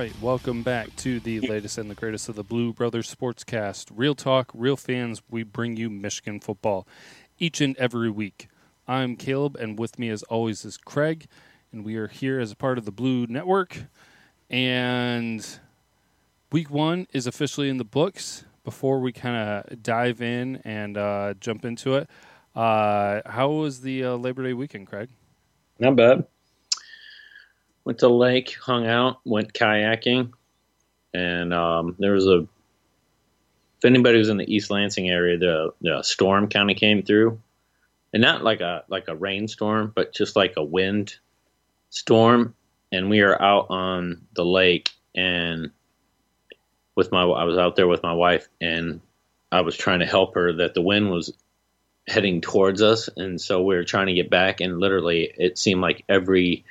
right, welcome back to the latest and the greatest of the Blue Brothers Sportscast. Real talk, real fans. We bring you Michigan football each and every week. I'm Caleb, and with me, as always, is Craig, and we are here as a part of the Blue Network. And week one is officially in the books. Before we kind of dive in and uh, jump into it, uh, how was the uh, Labor Day weekend, Craig? Not bad. Went to the lake, hung out, went kayaking, and um, there was a. If anybody was in the East Lansing area, the the storm kind of came through, and not like a like a rainstorm, but just like a wind storm. And we are out on the lake, and with my I was out there with my wife, and I was trying to help her that the wind was heading towards us, and so we were trying to get back, and literally it seemed like every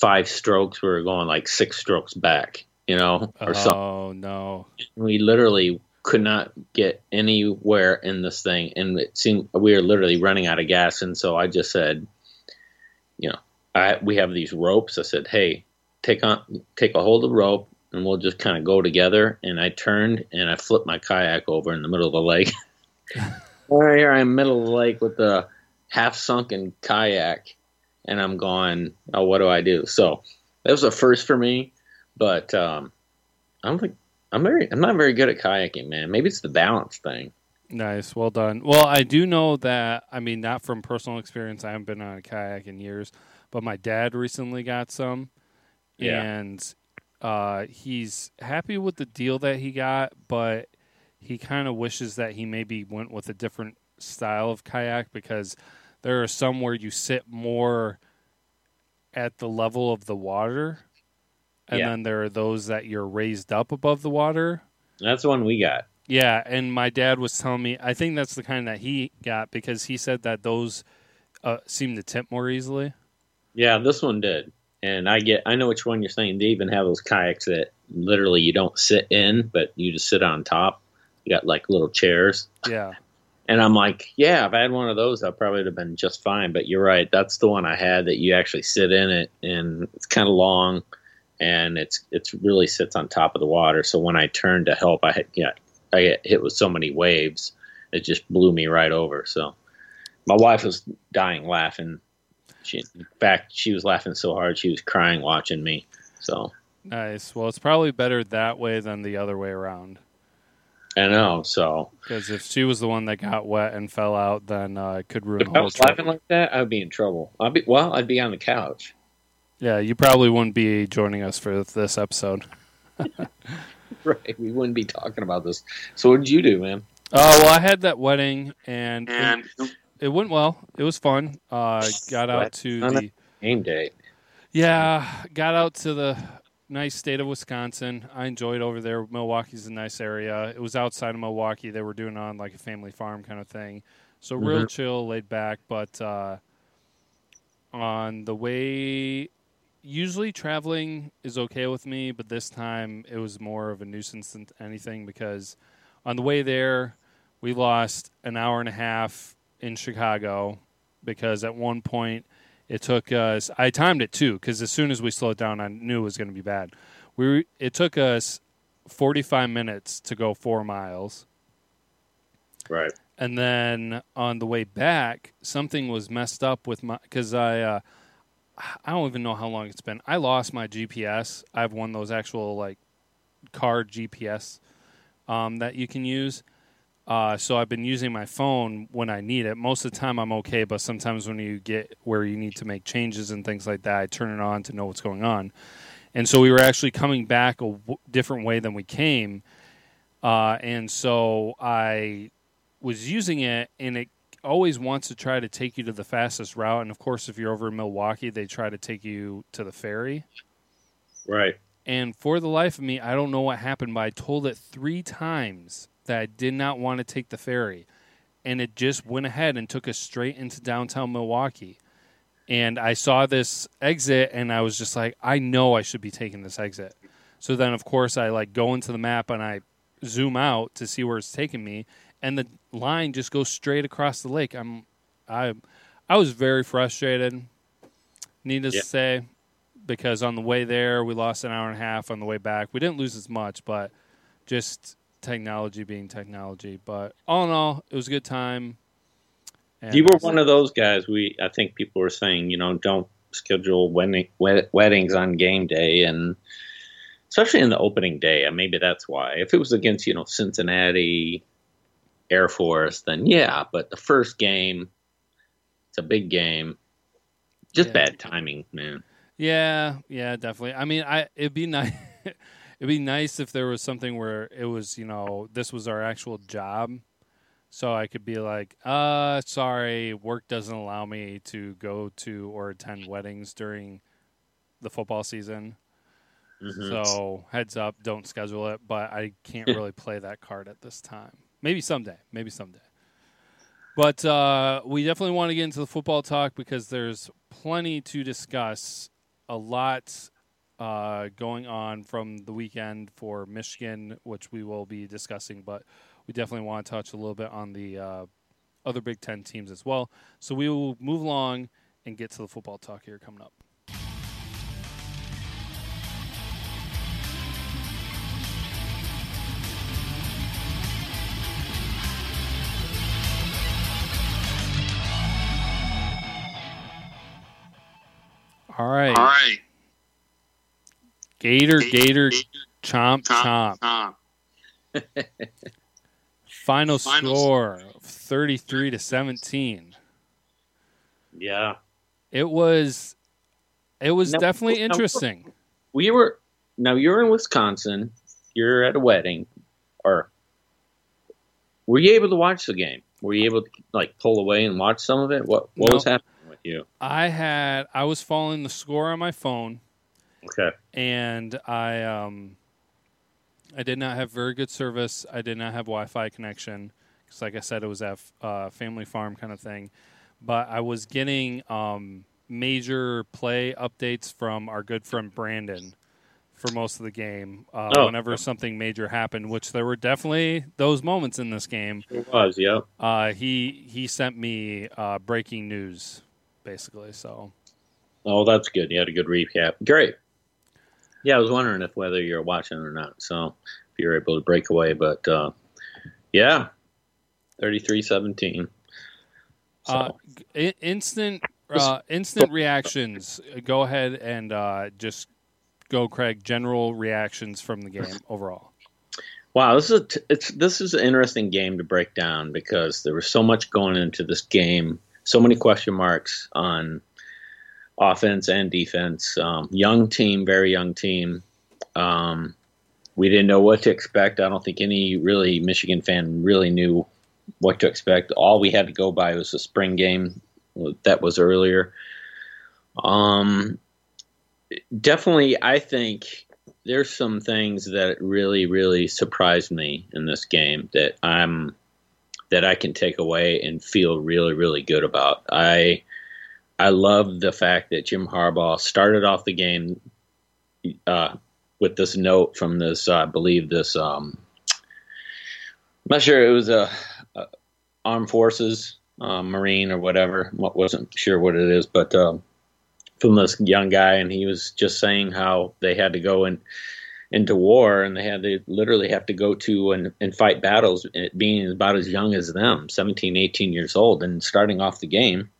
five strokes we were going like six strokes back, you know, or oh, something. Oh no! We literally could not get anywhere in this thing, and it seemed we were literally running out of gas. And so I just said, you know, I we have these ropes. I said, hey, take on take a hold of the rope, and we'll just kind of go together. And I turned and I flipped my kayak over in the middle of the lake. Right here, I'm middle of the lake with the half sunken kayak, and I'm going, oh, what do I do? So that was a first for me, but um, I don't think I'm very, I'm not very good at kayaking, man. Maybe it's the balance thing. Nice, well done. Well, I do know that. I mean, not from personal experience. I haven't been on a kayak in years, but my dad recently got some, Yeah. and uh, he's happy with the deal that he got, but he kind of wishes that he maybe went with a different style of kayak because there are some where you sit more at the level of the water, and Yeah. then there are those that you're raised up above the water. That's the one we got. Yeah, and my dad was telling me I think that's the kind that he got because he said that those uh, seem to tip more easily. Yeah, this one did. And I get, I know which one you're saying. They even have those kayaks that literally you don't sit in, but you just sit on top. You got like little chairs. Yeah, And I'm like, yeah, if I had one of those, I probably would have been just fine. But you're right, that's the one I had that you actually sit in it, and it's kind of long, and it's it's really sits on top of the water. So when I turned to help, I had yeah, I get hit with so many waves, it just blew me right over. So my wife was dying laughing. She, in fact, she was laughing so hard she was crying watching me. So nice. Well, it's probably better that way than the other way around. I know. So Because if she was the one that got wet and fell out, then uh, it could ruin if the I was trip. laughing like that, I'd be in trouble. I'd be well, I'd be on the couch. Yeah, you probably wouldn't be joining us for this episode. Right. We wouldn't be talking about this. So what did you do, man? Oh well, I had that wedding and, it, it went well. It was fun. Uh, got out to the Game day. Yeah, got out to the nice state of Wisconsin. I enjoyed over there. Milwaukee's a nice area. It was outside of Milwaukee. They were doing it on like a family farm kind of thing. So real Mhm. chill, laid back. But uh, on the way, usually traveling is okay with me, but this time it was more of a nuisance than anything because on the way there, we lost an hour and a half in Chicago because at one point it took us. I timed it too because as soon as we slowed down, I knew it was going to be bad. We it took us forty five minutes to go four miles, Right. and then on the way back, something was messed up with my because I. Uh, I don't even know how long it's been. I lost my GPS. I have one of those actual like car GPS um, that you can use. Uh, so I've been using my phone when I need it. Most of the time I'm okay, but sometimes when you get where you need to make changes and things like that, I turn it on to know what's going on. And so we were actually coming back a w- different way than we came. Uh, and so I was using it, and it always wants to try to take you to the fastest route. And of course, if you're over in Milwaukee, they try to take you to the ferry. Right. And for the life of me, I don't know what happened, but I told it three times that I did not want to take the ferry. And it just went ahead and took us straight into downtown Milwaukee. And I saw this exit and I was just like, I know I should be taking this exit. So then of course I like go into the map and I zoom out to see where it's taking me and the line just goes straight across the lake. I'm I I was very frustrated. Needless Yeah. to say, because on the way there we lost an hour and a half. On the way back, we didn't lose as much, but just technology being technology. But all in all, it was a good time. And you were one of those guys. We I think people were saying, you know, don't schedule wedding, weddings on game day, and especially in the opening day. And maybe that's why. If it was against you know Cincinnati Air Force, then yeah. But the first game, it's a big game. Just yeah. bad timing, man. Yeah, yeah, definitely. I mean, I it'd be nice. it'd be nice if there was something where it was, you know, this was our actual job so I could be like, uh, sorry, work doesn't allow me to go to or attend weddings during the football season. Mm-hmm. So heads up, don't schedule it. But I can't really play that card at this time. Maybe someday. Maybe someday. But uh, we definitely want to get into the football talk because there's plenty to discuss. A lot uh, going on from the weekend for Michigan, which we will be discussing. But we definitely want to touch a little bit on the uh, other Big Ten teams as well. So we will move along and get to the football talk here coming up. All right. All right. Gator, Gator, Gator chomp, chomp. chomp. Final, Final score 33 to 17. Yeah. It was it was now, definitely now, interesting. We were now you're in Wisconsin, you're at a wedding or were you able to watch the game? Were you able to like pull away and watch some of it? What what was happening with you? I had I was following the score on my phone. Okay. And I um I did not have very good service. I did not have Wi-Fi connection because, like I said, it was a uh, family farm kind of thing. But I was getting um, major play updates from our good friend Brandon for most of the game. Uh, oh. Whenever something major happened, which there were definitely those moments in this game. It was, yeah. Uh, he he sent me uh, breaking news, basically. So. Oh, that's good. You had a good recap. Great. Yeah, I was wondering if whether you're watching or not. So if you're able to break away, but uh, yeah, 33-17. So. Uh, instant uh, instant reactions. Go ahead and uh, just go, Craig. General reactions from the game overall. Wow, this is a t- it's this is an interesting game to break down because there was so much going into this game, so many question marks on offense and defense. Um, young team, very young team. Um, we didn't know what to expect. I don't think any really Michigan fan really knew what to expect. All we had to go by was the spring game that was earlier. Um, definitely, I think there's some things that really, really surprised me in this game that I'm that I can take away and feel really, really good about. I I love the fact that Jim Harbaugh started off the game uh, with this note from this, uh, I believe this. Um, I'm not sure it was a, a armed forces, uh, marine or whatever. wasn't sure what it is, but um, from this young guy, and he was just saying how they had to go into war and they had to literally have to go to and, and fight battles being about as young as them 17 18 years old and starting off the game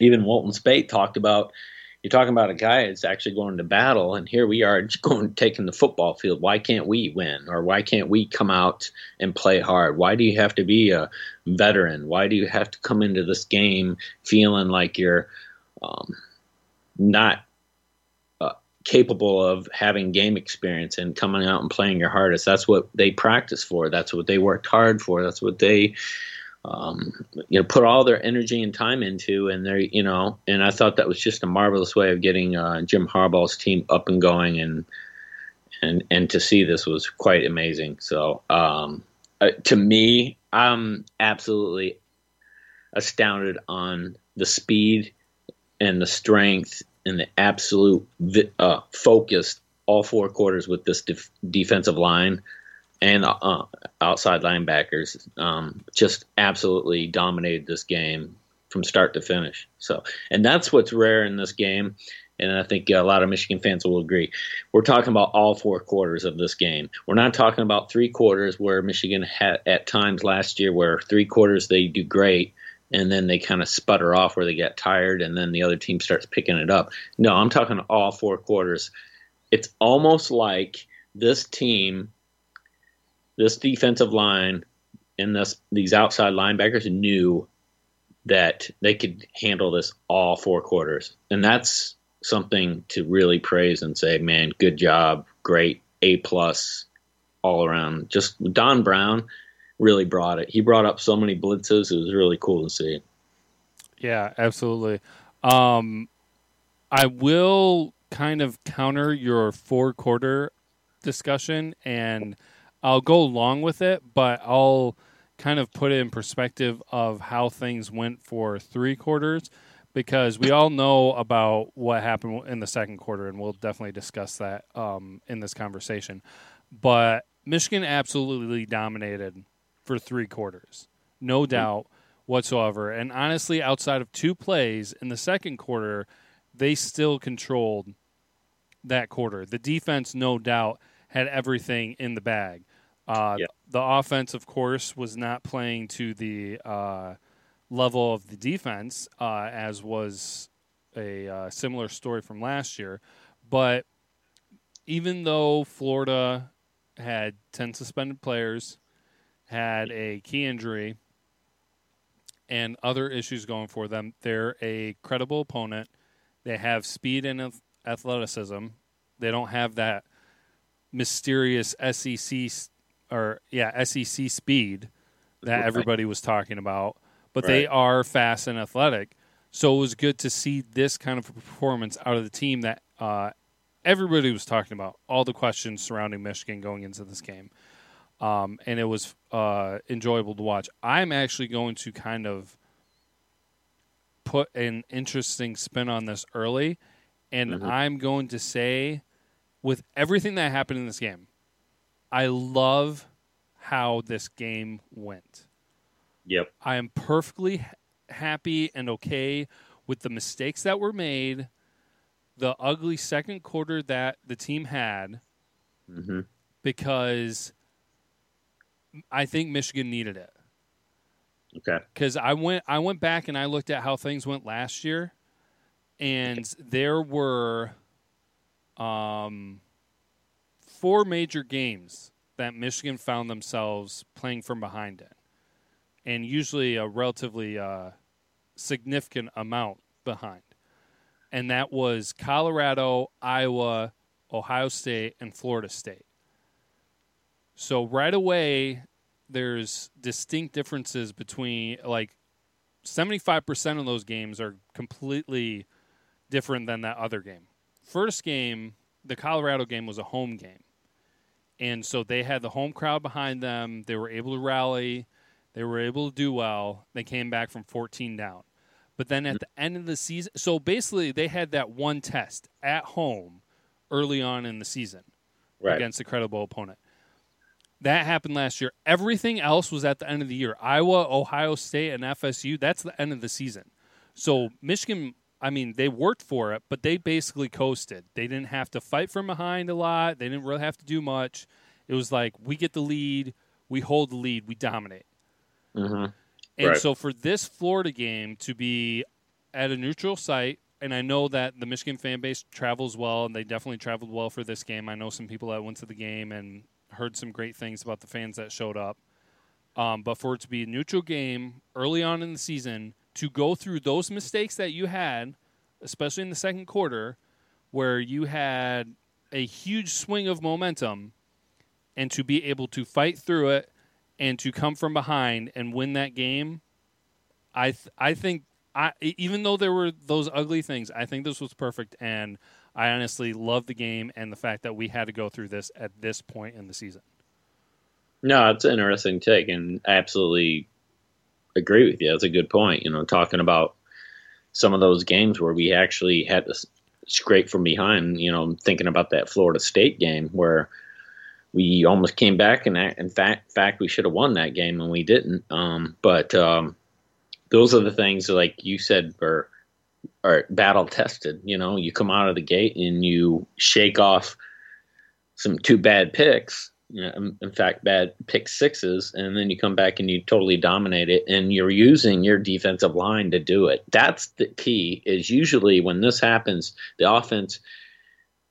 even Wilton Speight talked about you're talking about a guy that's actually going to battle, and here we are just going taking the football field. Why can't we win, or why can't we come out and play hard? Why do you have to be a veteran? Why do you have to come into this game feeling like you're um, not uh, capable of having game experience and coming out and playing your hardest? That's what they practice for. That's what they worked hard for. That's what they um, you know, put all their energy and time into, and they, you know, and I thought that was just a marvelous way of getting uh, Jim Harbaugh's team up and going, and and and to see this was quite amazing. So, um, uh, to me, I'm absolutely astounded on the speed and the strength and the absolute uh, focus all four quarters with this def- defensive line and uh, outside linebackers um, just absolutely dominated this game from start to finish. So, and that's what's rare in this game. and I think a lot of Michigan fans will agree. We're talking about all four quarters of this game. We're not talking about three quarters where Michigan had at times last year where three quarters they do great and then they kind of sputter off where they get tired and then the other team starts picking it up. No, I'm talking all four quarters. It's almost like this team, this defensive line, and this these outside linebackers knew that they could handle this all four quarters, and that's something to really praise and say, man, good job, great, A plus, all around. Just Don Brown really brought it. He brought up so many blitzes. It was really cool to see. Yeah, absolutely. Um, I will kind of counter your four quarter discussion and I'll go along with it, but I'll kind of put it in perspective of how things went for three quarters because we all know about what happened in the second quarter, and we'll definitely discuss that um, in this conversation. But Michigan absolutely dominated for three quarters, no doubt whatsoever. And honestly, outside of two plays in the second quarter, they still controlled that quarter. The defense, no doubt, had everything in the bag. Uh, yeah. The offense, of course, was not playing to the uh, level of the defense, uh, as was a uh, similar story from last year. But even though Florida had 10 suspended players, had a key injury, and other issues going for them, they're a credible opponent. They have speed and athleticism. They don't have that mysterious SEC or yeah SEC speed that everybody was talking about but right. they are fast and athletic. So it was good to see this kind of performance out of the team that uh, everybody was talking about, all the questions surrounding Michigan going into this game. Um, and it was uh, enjoyable to watch. I'm actually going to kind of put an interesting spin on this early, and mm-hmm. I'm going to say, with everything that happened in this game, I love how this game went. Yep. I am perfectly happy and okay with the mistakes that were made, the ugly second quarter that the team had, mm-hmm. because I think Michigan needed it. Okay. Because I went, I went back and I looked at how things went last year, and there were, um, four major games that Michigan found themselves playing from behind in and usually a relatively uh, significant amount behind. And that was Colorado, Iowa, Ohio State, and Florida State. So right away, there's distinct differences between like 75% of those games are completely different than that other game. First game, the Colorado game was a home game. And so they had the home crowd behind them. They were able to rally. They were able to do well. They came back from 14 down. But then at mm-hmm. the end of the season, so basically they had that one test at home early on in the season right. against a credible opponent. That happened last year. Everything else was at the end of the year. Iowa, Ohio State, and FSU, that's the end of the season. So Michigan, I mean, they worked for it, but they basically coasted. They didn't have to fight from behind a lot. They didn't really have to do much. It was like we get the lead, we hold the lead, we dominate. Mm-hmm. And right. so for this Florida game to be at a neutral site, and I know that the Michigan fan base travels well, and they definitely traveled well for this game. I know some people that went to the game and heard some great things about the fans that showed up. Um, but for it to be a neutral game early on in the season, to go through those mistakes that you had, especially in the second quarter, where you had a huge swing of momentum, and to be able to fight through it and to come from behind and win that game, I th- I think I even though there were those ugly things, I think this was perfect, and I honestly love the game and the fact that we had to go through this at this point in the season. No, it's an interesting take, and absolutely agree with you. That's a good point. You know, talking about some of those games where we actually had to scrape from behind. You know, thinking about that Florida State game where we almost came back, and in fact, fact, we should have won that game, and we didn't. Um, but um, those are the things, like you said, where are battle tested. You know, you come out of the gate and you shake off some two bad picks. In fact, bad pick sixes, and then you come back and you totally dominate it, and you're using your defensive line to do it. That's the key. Is usually when this happens, the offense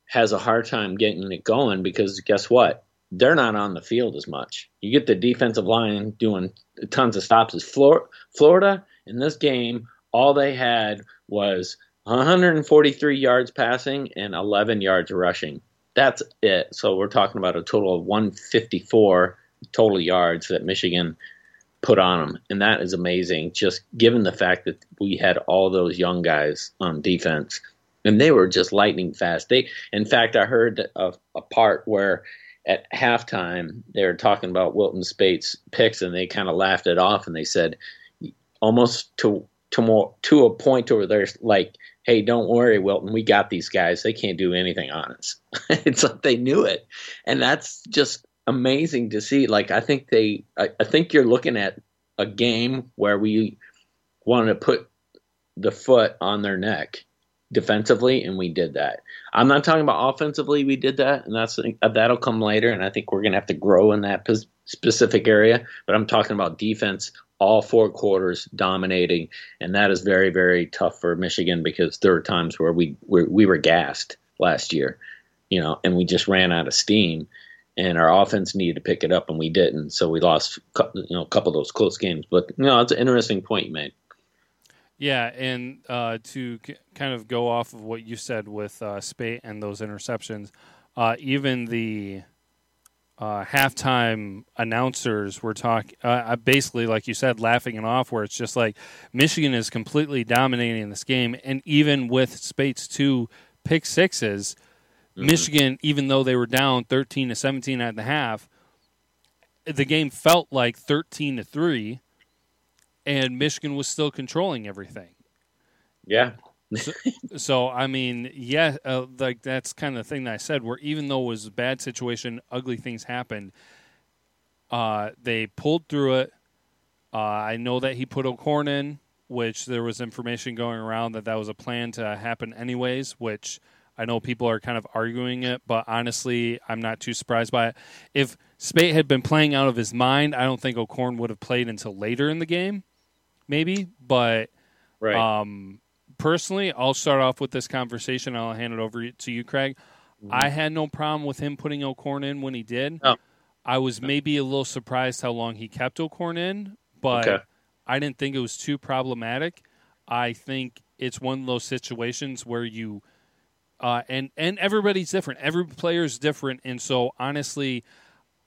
has a hard time getting it going because guess what? They're not on the field as much. You get the defensive line doing tons of stops. Is Florida in this game? All they had was 143 yards passing and 11 yards rushing that's it. So we're talking about a total of 154 total yards that Michigan put on them, and that is amazing. Just given the fact that we had all those young guys on defense, and they were just lightning fast. They, in fact, I heard a, a part where at halftime they were talking about Wilton Speight's picks, and they kind of laughed it off, and they said almost to to more to a point where they're like hey, don't worry, Wilton, we got these guys. They can't do anything on us. it's like they knew it. And that's just amazing to see. Like, I think they, I, I think you're looking at a game where we wanted to put the foot on their neck defensively, and we did that. I'm not talking about offensively, we did that, and that's that'll come later. And I think we're going to have to grow in that specific area. But I'm talking about defense all four quarters dominating, and that is very very tough for Michigan because there were times where we we, we were gassed last year, you know, and we just ran out of steam, and our offense needed to pick it up, and we didn't, so we lost you know a couple of those close games. But you know, it's an interesting point you made. Yeah, and uh, to k- kind of go off of what you said with uh, Speight and those interceptions, uh, even the uh, halftime announcers were talking, uh, uh, basically, like you said, laughing it off, where it's just like Michigan is completely dominating this game. And even with Speight's two pick 6s mm-hmm. Michigan, even though they were down 13 to 17 at the half, the game felt like 13 to 3, and Michigan was still controlling everything. Yeah so, so, I mean, yeah, uh, like that's kind of the thing that I said. Where even though it was a bad situation, ugly things happened. Uh, they pulled through it. Uh, I know that he put O'Korn in, which there was information going around that that was a plan to happen anyways. Which I know people are kind of arguing it, but honestly, I'm not too surprised by it. If Speight had been playing out of his mind, I don't think O'Korn would have played until later in the game, maybe. But right. um, personally, I'll start off with this conversation. I'll hand it over to you, Craig. Mm-hmm. I had no problem with him putting O'Korn in when he did. Oh. I was maybe a little surprised how long he kept O'Korn in, but okay. I didn't think it was too problematic. I think it's one of those situations where you uh, and and everybody's different. Every player is different, and so honestly,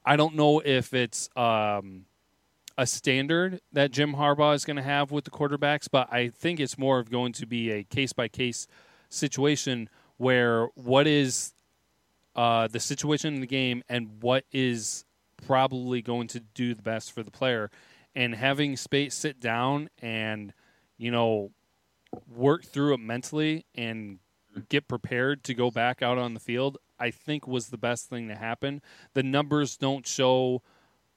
I don't know if it's um, a standard that Jim Harbaugh is going to have with the quarterbacks, but I think it's more of going to be a case by case situation where what is uh, the situation in the game and what is probably going to do the best for the player. And having space sit down and, you know, work through it mentally and get prepared to go back out on the field, I think was the best thing to happen. The numbers don't show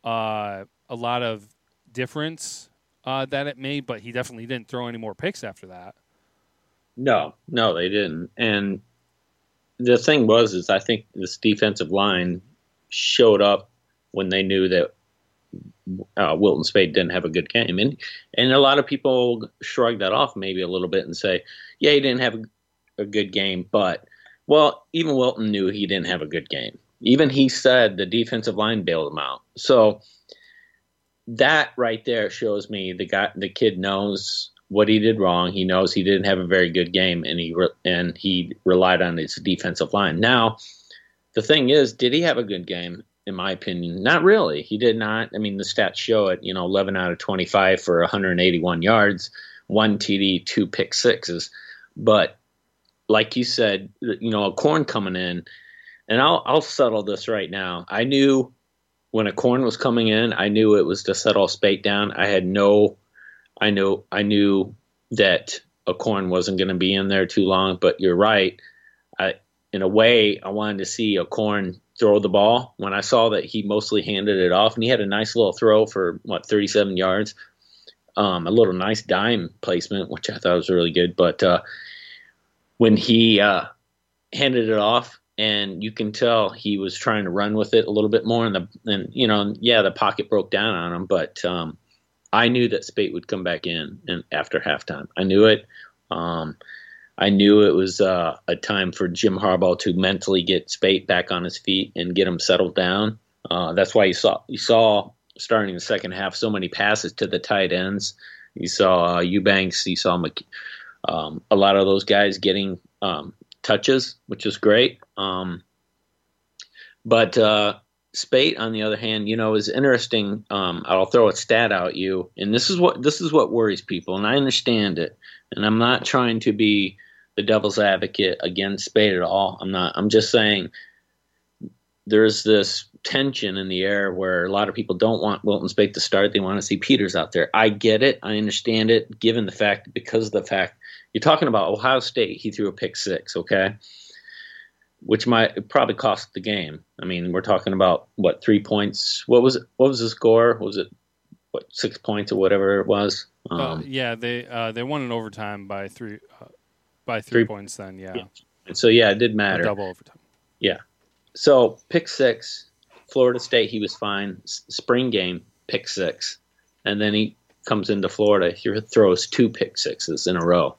uh, a lot of difference uh, that it made, but he definitely didn't throw any more picks after that. No, no, they didn't. And the thing was, is I think this defensive line showed up when they knew that uh, Wilton Speight didn't have a good game, and and a lot of people shrug that off maybe a little bit and say, yeah, he didn't have a, a good game, but well, even Wilton knew he didn't have a good game. Even he said the defensive line bailed him out. So that right there shows me the guy, the kid knows what he did wrong. He knows he didn't have a very good game, and he re- and he relied on his defensive line. Now, the thing is, did he have a good game? In my opinion, not really. He did not. I mean, the stats show it. You know, 11 out of 25 for 181 yards, one TD, two pick sixes. But like you said, you know, O'Korn coming in, and I'll I'll settle this right now. I knew when O'Korn was coming in, I knew it was to settle Speight down. I had no, I know, I knew that O'Korn wasn't going to be in there too long. But you're right. I, in a way, I wanted to see O'Korn throw the ball. When I saw that he mostly handed it off, and he had a nice little throw for what 37 yards. um, a little nice dime placement, which I thought was really good. But uh, when he uh, handed it off, and you can tell he was trying to run with it a little bit more, and the and you know, yeah, the pocket broke down on him, but um, I knew that Speight would come back in and after halftime. I knew it. Um, I knew it was uh, a time for Jim Harbaugh to mentally get Speight back on his feet and get him settled down. Uh, that's why you saw you saw starting the second half so many passes to the tight ends. You saw uh, Eubanks, you saw Mc, um, a lot of those guys getting um, touches, which is great. Um, but uh, Speight, on the other hand, you know, is interesting. Um, I'll throw a stat out you, and this is what this is what worries people, and I understand it. And I'm not trying to be the devil's advocate against Speight at all. I'm not. I'm just saying there's this tension in the air where a lot of people don't want Wilton Speight to start. They want to see Peters out there. I get it. I understand it. Given the fact, because of the fact you're talking about Ohio State, he threw a pick six. Okay which might probably cost the game. I mean, we're talking about what three points? What was it? What was the score? Was it what six points or whatever it was? Uh, um, uh, yeah, they uh, they won in overtime by three uh, by three, three, points. Then yeah. yeah. so yeah, it did matter. double overtime. Yeah. So pick six, Florida State. He was fine. S- spring game pick six, and then he comes into Florida. He throws two pick sixes in a row.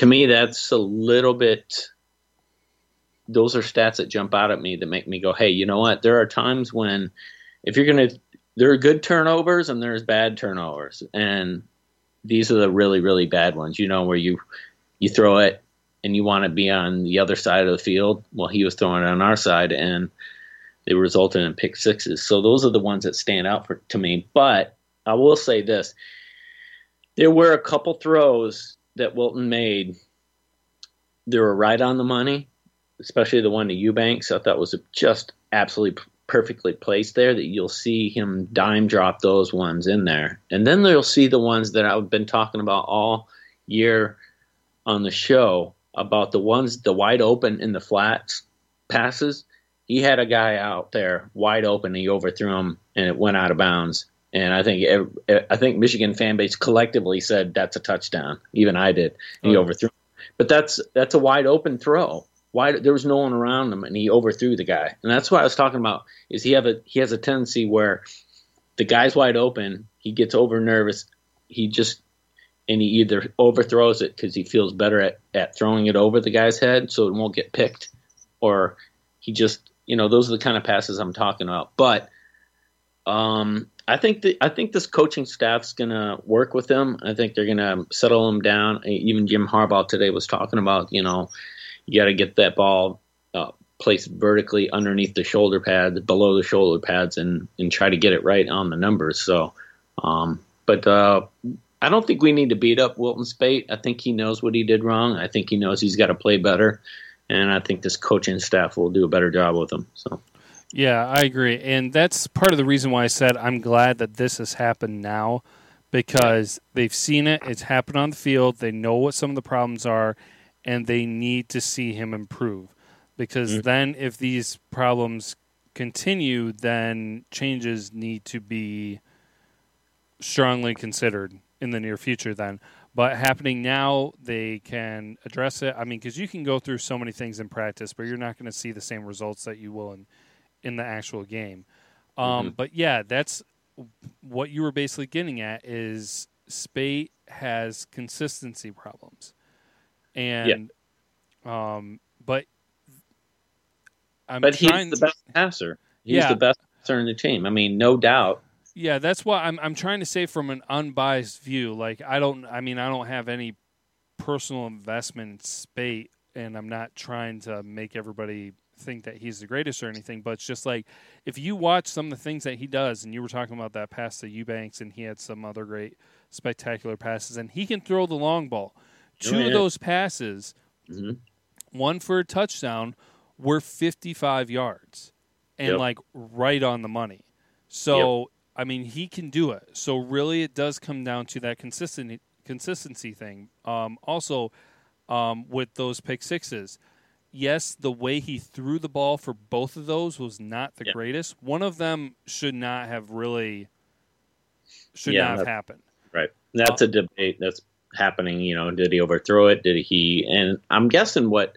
To me, that's a little bit those are stats that jump out at me that make me go, hey, you know what? There are times when if you're going to, there are good turnovers and there's bad turnovers, and these are the really really bad ones. You know where you you throw it and you want to be on the other side of the field. Well, he was throwing it on our side, and they resulted in pick sixes. So those are the ones that stand out for to me. But I will say this: there were a couple throws that Wilton made. They were right on the money, especially the one to Eubanks, I thought was just absolutely perfectly placed there. That you'll see him dime drop those ones in there, and then you'll see the ones that I've been talking about all year on the show about the ones the wide open in the flats passes. He had a guy out there wide open. He overthrew him, and it went out of bounds. And I think I think Michigan fan base collectively said that's a touchdown. Even I did. He oh. overthrew, but that's that's a wide open throw why there was no one around him and he overthrew the guy and that's what i was talking about is he have a he has a tendency where the guy's wide open he gets over nervous he just and he either overthrows it because he feels better at, at throwing it over the guy's head so it won't get picked or he just you know those are the kind of passes i'm talking about but um I think that I think this coaching staff's gonna work with them. I think they're gonna settle them down. Even Jim Harbaugh today was talking about, you know, you got to get that ball uh, placed vertically underneath the shoulder pads, below the shoulder pads, and and try to get it right on the numbers. So, um, but uh, I don't think we need to beat up Wilton Speight. I think he knows what he did wrong. I think he knows he's got to play better, and I think this coaching staff will do a better job with him. So. Yeah, I agree. And that's part of the reason why I said I'm glad that this has happened now because they've seen it. It's happened on the field. They know what some of the problems are and they need to see him improve because mm-hmm. then if these problems continue then changes need to be strongly considered in the near future then but happening now they can address it i mean because you can go through so many things in practice but you're not going to see the same results that you will in in the actual game um, mm-hmm. but yeah that's what you were basically getting at is Speight has consistency problems and yeah. um, but I'm but he's the best passer. He's yeah. the best passer in the team. I mean, no doubt. Yeah, that's why I'm I'm trying to say from an unbiased view. Like I don't, I mean, I don't have any personal investment in Speight, and I'm not trying to make everybody think that he's the greatest or anything. But it's just like if you watch some of the things that he does, and you were talking about that pass to Eubanks, and he had some other great spectacular passes, and he can throw the long ball. Two oh, yeah. of those passes, mm-hmm. one for a touchdown, were 55 yards and yep. like right on the money. So, yep. I mean, he can do it. So, really, it does come down to that consistent consistency thing. Um, also, um, with those pick sixes, yes, the way he threw the ball for both of those was not the yep. greatest. One of them should not have really should yeah, not have happened. right. That's a uh, debate that's happening. You know, did he overthrow it? Did he? And I'm guessing what,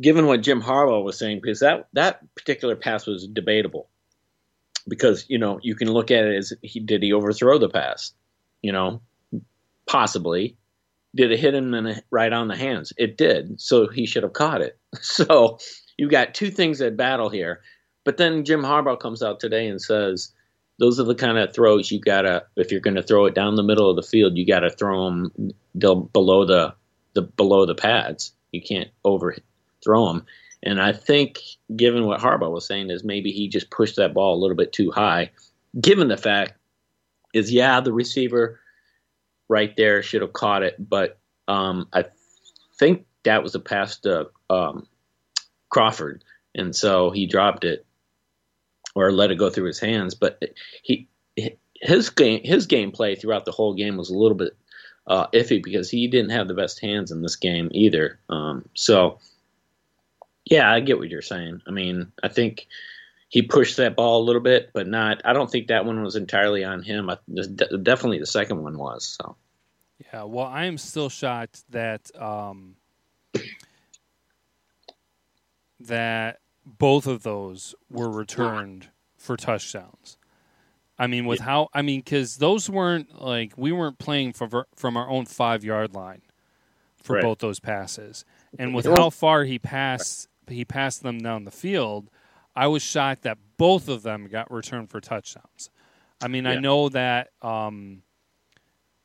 given what Jim Harbaugh was saying, because that that particular pass was debatable. Because you know you can look at it as he did he overthrow the pass, you know, possibly. Did it hit him the, right on the hands? It did, so he should have caught it. So you've got two things at battle here. But then Jim Harbaugh comes out today and says, those are the kind of throws you gotta if you're going to throw it down the middle of the field you gotta throw them below the the below the pads you can't overthrow them and i think given what harbaugh was saying is maybe he just pushed that ball a little bit too high given the fact is yeah the receiver right there should have caught it but um, i think that was a pass to um, crawford and so he dropped it or let it go through his hands. But he his game his gameplay throughout the whole game was a little bit uh, iffy because he didn't have the best hands in this game either. Um, so yeah, I get what you're saying. I mean, I think he pushed that ball a little bit, but not. I don't think that one was entirely on him. I, definitely the second one was. So yeah, well, I am still shocked that um, that both of those were returned for touchdowns. I mean, with yeah. how I mean, because those weren't like we weren't playing from from our own five yard line for right. both those passes, and with how far he passed he passed them down the field, I was shocked that both of them got returned for touchdowns. I mean, yeah. I know that um,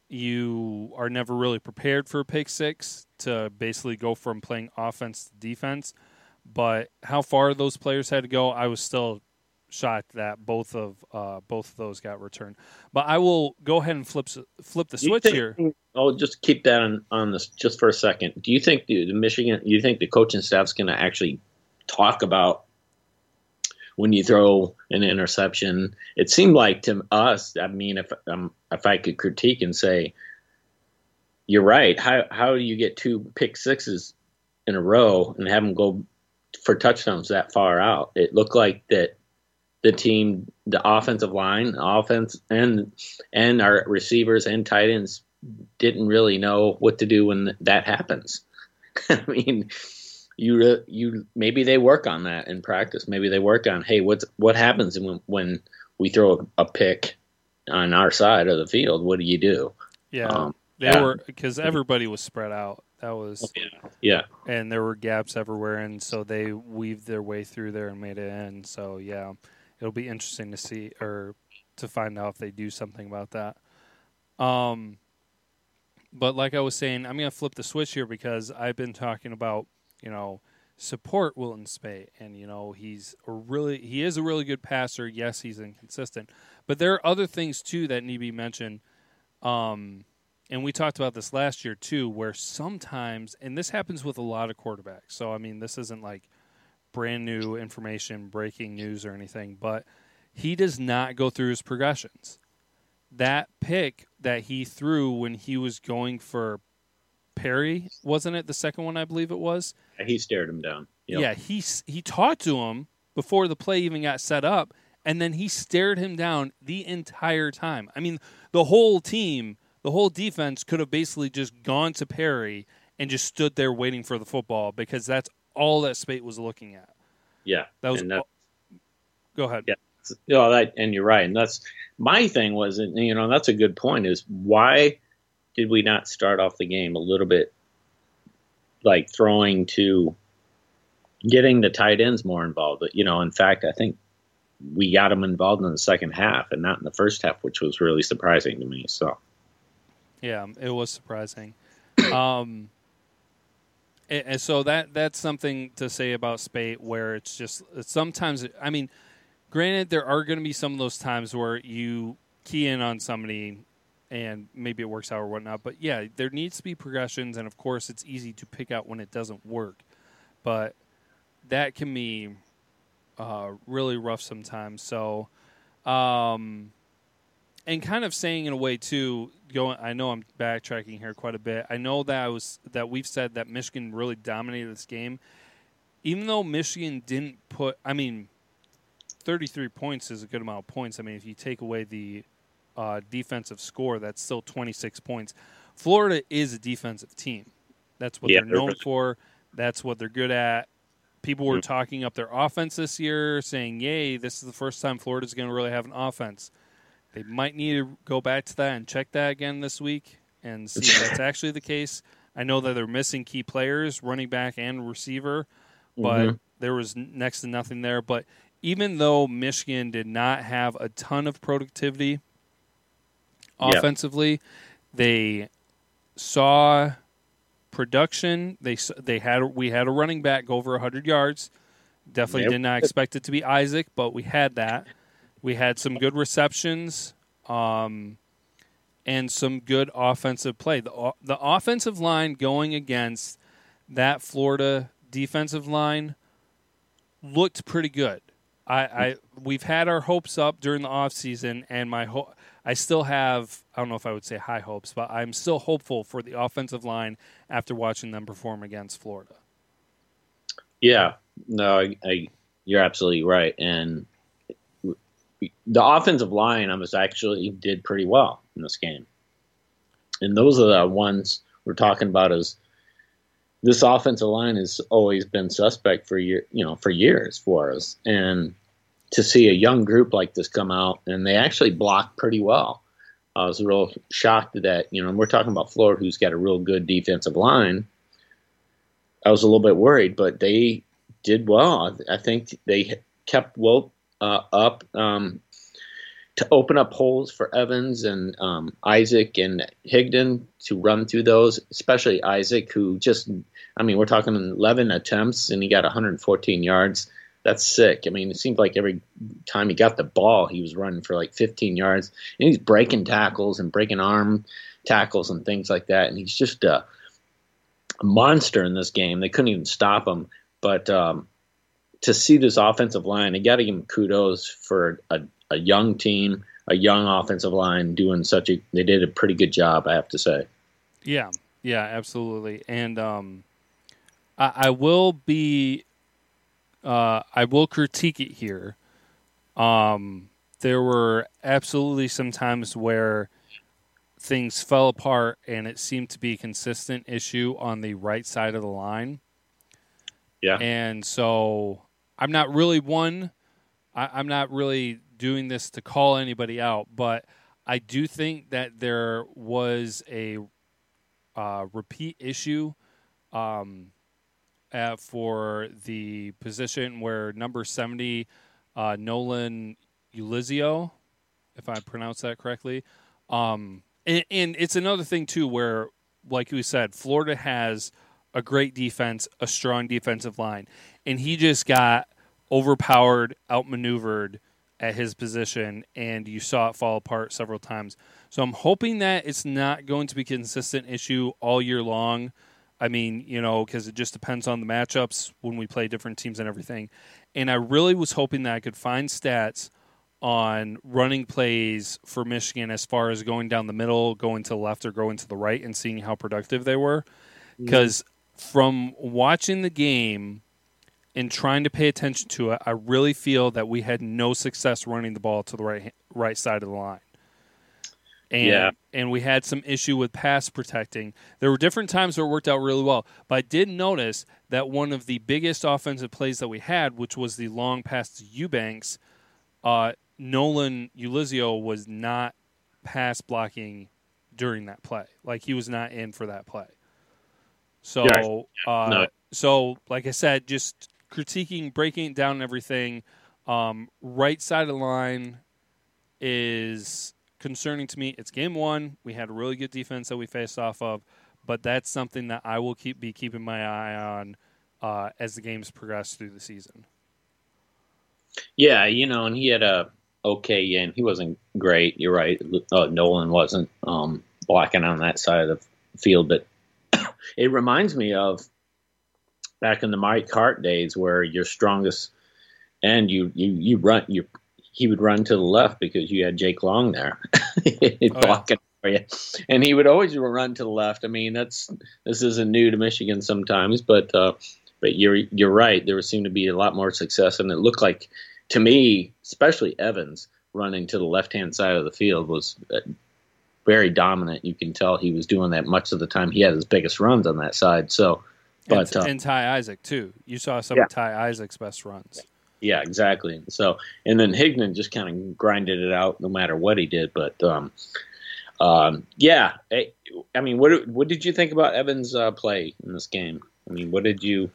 you are never really prepared for a pick six to basically go from playing offense to defense. But how far those players had to go, I was still shocked that both of uh, both of those got returned. But I will go ahead and flip flip the switch think, here. I'll just keep that on, on this just for a second. Do you think the, the Michigan? You think the coaching staff's going to actually talk about when you throw an interception? It seemed like to us. I mean, if um, if I could critique and say, you're right. How how do you get two pick sixes in a row and have them go for touchdowns that far out. It looked like that the team, the offensive line, offense, and and our receivers and tight ends didn't really know what to do when that happens. I mean, you you maybe they work on that in practice. Maybe they work on hey, what's what happens when when we throw a, a pick on our side of the field? What do you do? Yeah, um, they yeah. were because everybody was spread out. That was yeah. yeah. And there were gaps everywhere, and so they weaved their way through there and made it in. So yeah, it'll be interesting to see or to find out if they do something about that. Um, but like I was saying, I'm gonna flip the switch here because I've been talking about you know support Wilton Speight, and you know he's a really he is a really good passer. Yes, he's inconsistent, but there are other things too that need to be mentioned. Um, and we talked about this last year too, where sometimes, and this happens with a lot of quarterbacks. So I mean, this isn't like brand new information, breaking news, or anything, but he does not go through his progressions. That pick that he threw when he was going for Perry, wasn't it the second one? I believe it was. He stared him down. Yep. Yeah, he he talked to him before the play even got set up, and then he stared him down the entire time. I mean, the whole team the whole defense could have basically just gone to Perry and just stood there waiting for the football because that's all that Speight was looking at. Yeah, that was. That, go ahead. Yeah, no, oh, that and you're right, and that's my thing was, you know, that's a good point. Is why did we not start off the game a little bit like throwing to getting the tight ends more involved? But you know, in fact, I think we got them involved in the second half and not in the first half, which was really surprising to me. So. Yeah, it was surprising. um, and, and, so that that's something to say about Speight, where it's just sometimes. I mean, granted, there are going to be some of those times where you key in on somebody and maybe it works out or whatnot. But yeah, there needs to be progressions, and of course, it's easy to pick out when it doesn't work. But that can be uh, really rough sometimes. So, um, and kind of saying in a way too, going. I know I'm backtracking here quite a bit. I know that I was that we've said that Michigan really dominated this game, even though Michigan didn't put. I mean, 33 points is a good amount of points. I mean, if you take away the uh, defensive score, that's still 26 points. Florida is a defensive team. That's what Yeah, they're known for. That's what they're good at. People were Mhm. talking up their offense this year, saying, "Yay, this is the first time Florida's going to really have an offense." They might need to go back to that and check that again this week and see if that's actually the case. I know that they're missing key players, running back and receiver, but Mhm. there was next to nothing there. But even though Michigan did not have a ton of productivity Offensively, they saw production. They they had we had a running back go over 100 yards. Definitely Yep. did not expect it to be Isaac, but we had that. We had some good receptions um, and some good offensive play. The the offensive line going against that Florida defensive line looked pretty good. I, I we've had our hopes up during the offseason and my ho- I still have I don't know if I would say high hopes, but I'm still hopeful for the offensive line after watching them perform against Florida. Yeah, no, I, I, you're absolutely right. And the offensive line, I was actually did pretty well in this game. And those are the ones we're talking about. Is this offensive line has always been suspect for year, you know, for years for us. And to see a young group like this come out and they actually blocked pretty well. I was real shocked that. You know, we're talking about Florida, who's got a real good defensive line. I was a little bit worried, but they did well. I, I think they kept well uh, up um, to open up holes for Evans and um, Isaac and Higdon to run through those, especially Isaac, who just, I mean, we're talking 11 attempts and he got 114 yards. That's sick. I mean, it seemed like every time he got the ball, he was running for like 15 yards. And he's breaking tackles and breaking arm tackles and things like that. And he's just a, monster in this game. They couldn't even stop him. But um, to see this offensive line, they got to give him kudos for a, a young team, a young offensive line doing such a. They did a pretty good job, I have to say. Yeah, yeah, absolutely. And um, I, I will be, uh, I will critique it here. Um, there were absolutely some times where things fell apart, and it seemed to be a consistent issue on the right side of the line. Yeah. And so I'm not really one. I, I'm not really doing this to call anybody out, but I do think that there was a uh, repeat issue um, uh, for the position where number 70, uh, Nolan Ulizio, if I pronounce that correctly. Um, and, and it's another thing, too, where, like we said, Florida has a great defense, a strong defensive line, and he just got overpowered, outmaneuvered at his position, and you saw it fall apart several times. So I'm hoping that it's not going to be a consistent issue all year long. I mean, you know, because it just depends on the matchups when we play different teams and everything. And I really was hoping that I could find stats on running plays for Michigan as far as going down the middle, going to the left, or going to the right, and seeing how productive they were. Because from watching the game and trying to pay attention to it, I really feel that we had no success running the ball to the right right side of the line. And, Yeah. and we had some issue with pass protecting. There were different times where it worked out really well, but I did notice that one of the biggest offensive plays that we had, which was the long pass to Eubanks, uh, Nolan Ulizio was not pass blocking during that play. Like he was not in for that play. So, uh, No. so like I said, just critiquing, breaking it down, and everything. Um, right side of the line is concerning to me. It's game one. We had a really good defense that we faced off of, but that's something that I will keep be keeping my eye on uh, as the games progress through the season. Yeah, you know, and he had a okay game. He wasn't great. You're right. Uh, Nolan wasn't um, blocking on that side of the field, but it reminds me of back in the Mike Hart days where your strongest and you you you run you he would run to the left because you had Jake Long there blocking for you, and he would always run to the left. I mean, that's this isn't new to Michigan sometimes, but uh, but you're you're right. There was seemed to be a lot more success, and it looked like to me, especially Evans, running to the left hand side of the field was uh, very dominant. You can tell he was doing that much of the time. He had his biggest runs on that side. So, but and, uh, and Ty Isaac too. You saw some Yeah. of Ty Isaac's best runs. Yeah, exactly. So, and then Higdon just kind of grinded it out no matter what he did. But um, um, yeah, I, I mean, what what did you think about Evans' uh, play in this game? I mean, what did you?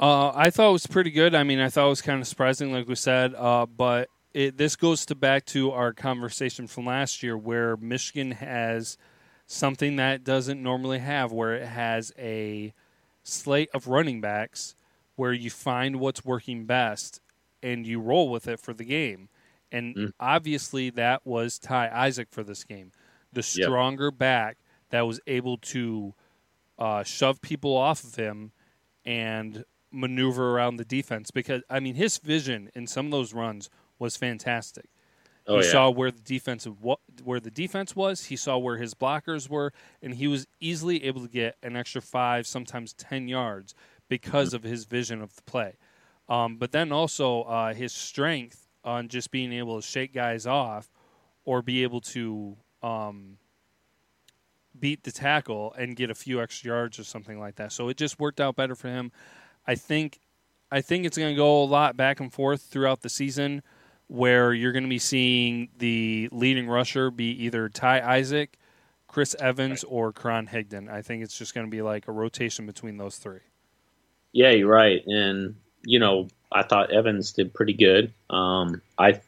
Uh, I thought it was pretty good. I mean, I thought it was kind of surprising, like we said. Uh, but it, this goes to back to our conversation from last year, where Michigan has something that doesn't normally have, where it has a slate of running backs where you find what's working best and you roll with it for the game. And Mm. obviously, that was Ty Isaac for this game, the Yep. stronger back that was able to uh, shove people off of him and maneuver around the defense. Because I mean, his vision in some of those runs was fantastic. Oh he yeah, saw where the defense wa- where the defense was. He saw where his blockers were, and he was easily able to get an extra five, sometimes ten yards because of his vision of the play. Um, but then also uh, his strength on just being able to shake guys off or be able to um, beat the tackle and get a few extra yards or something like that. So it just worked out better for him. I think I think it's going to go a lot back and forth throughout the season where you're going to be seeing the leading rusher be either Ty Isaac, Chris Evans, or Karan Higdon. I think it's just going to be like a rotation between those three. Yeah, you're right. And you know, I thought Evans did pretty good. Um, I,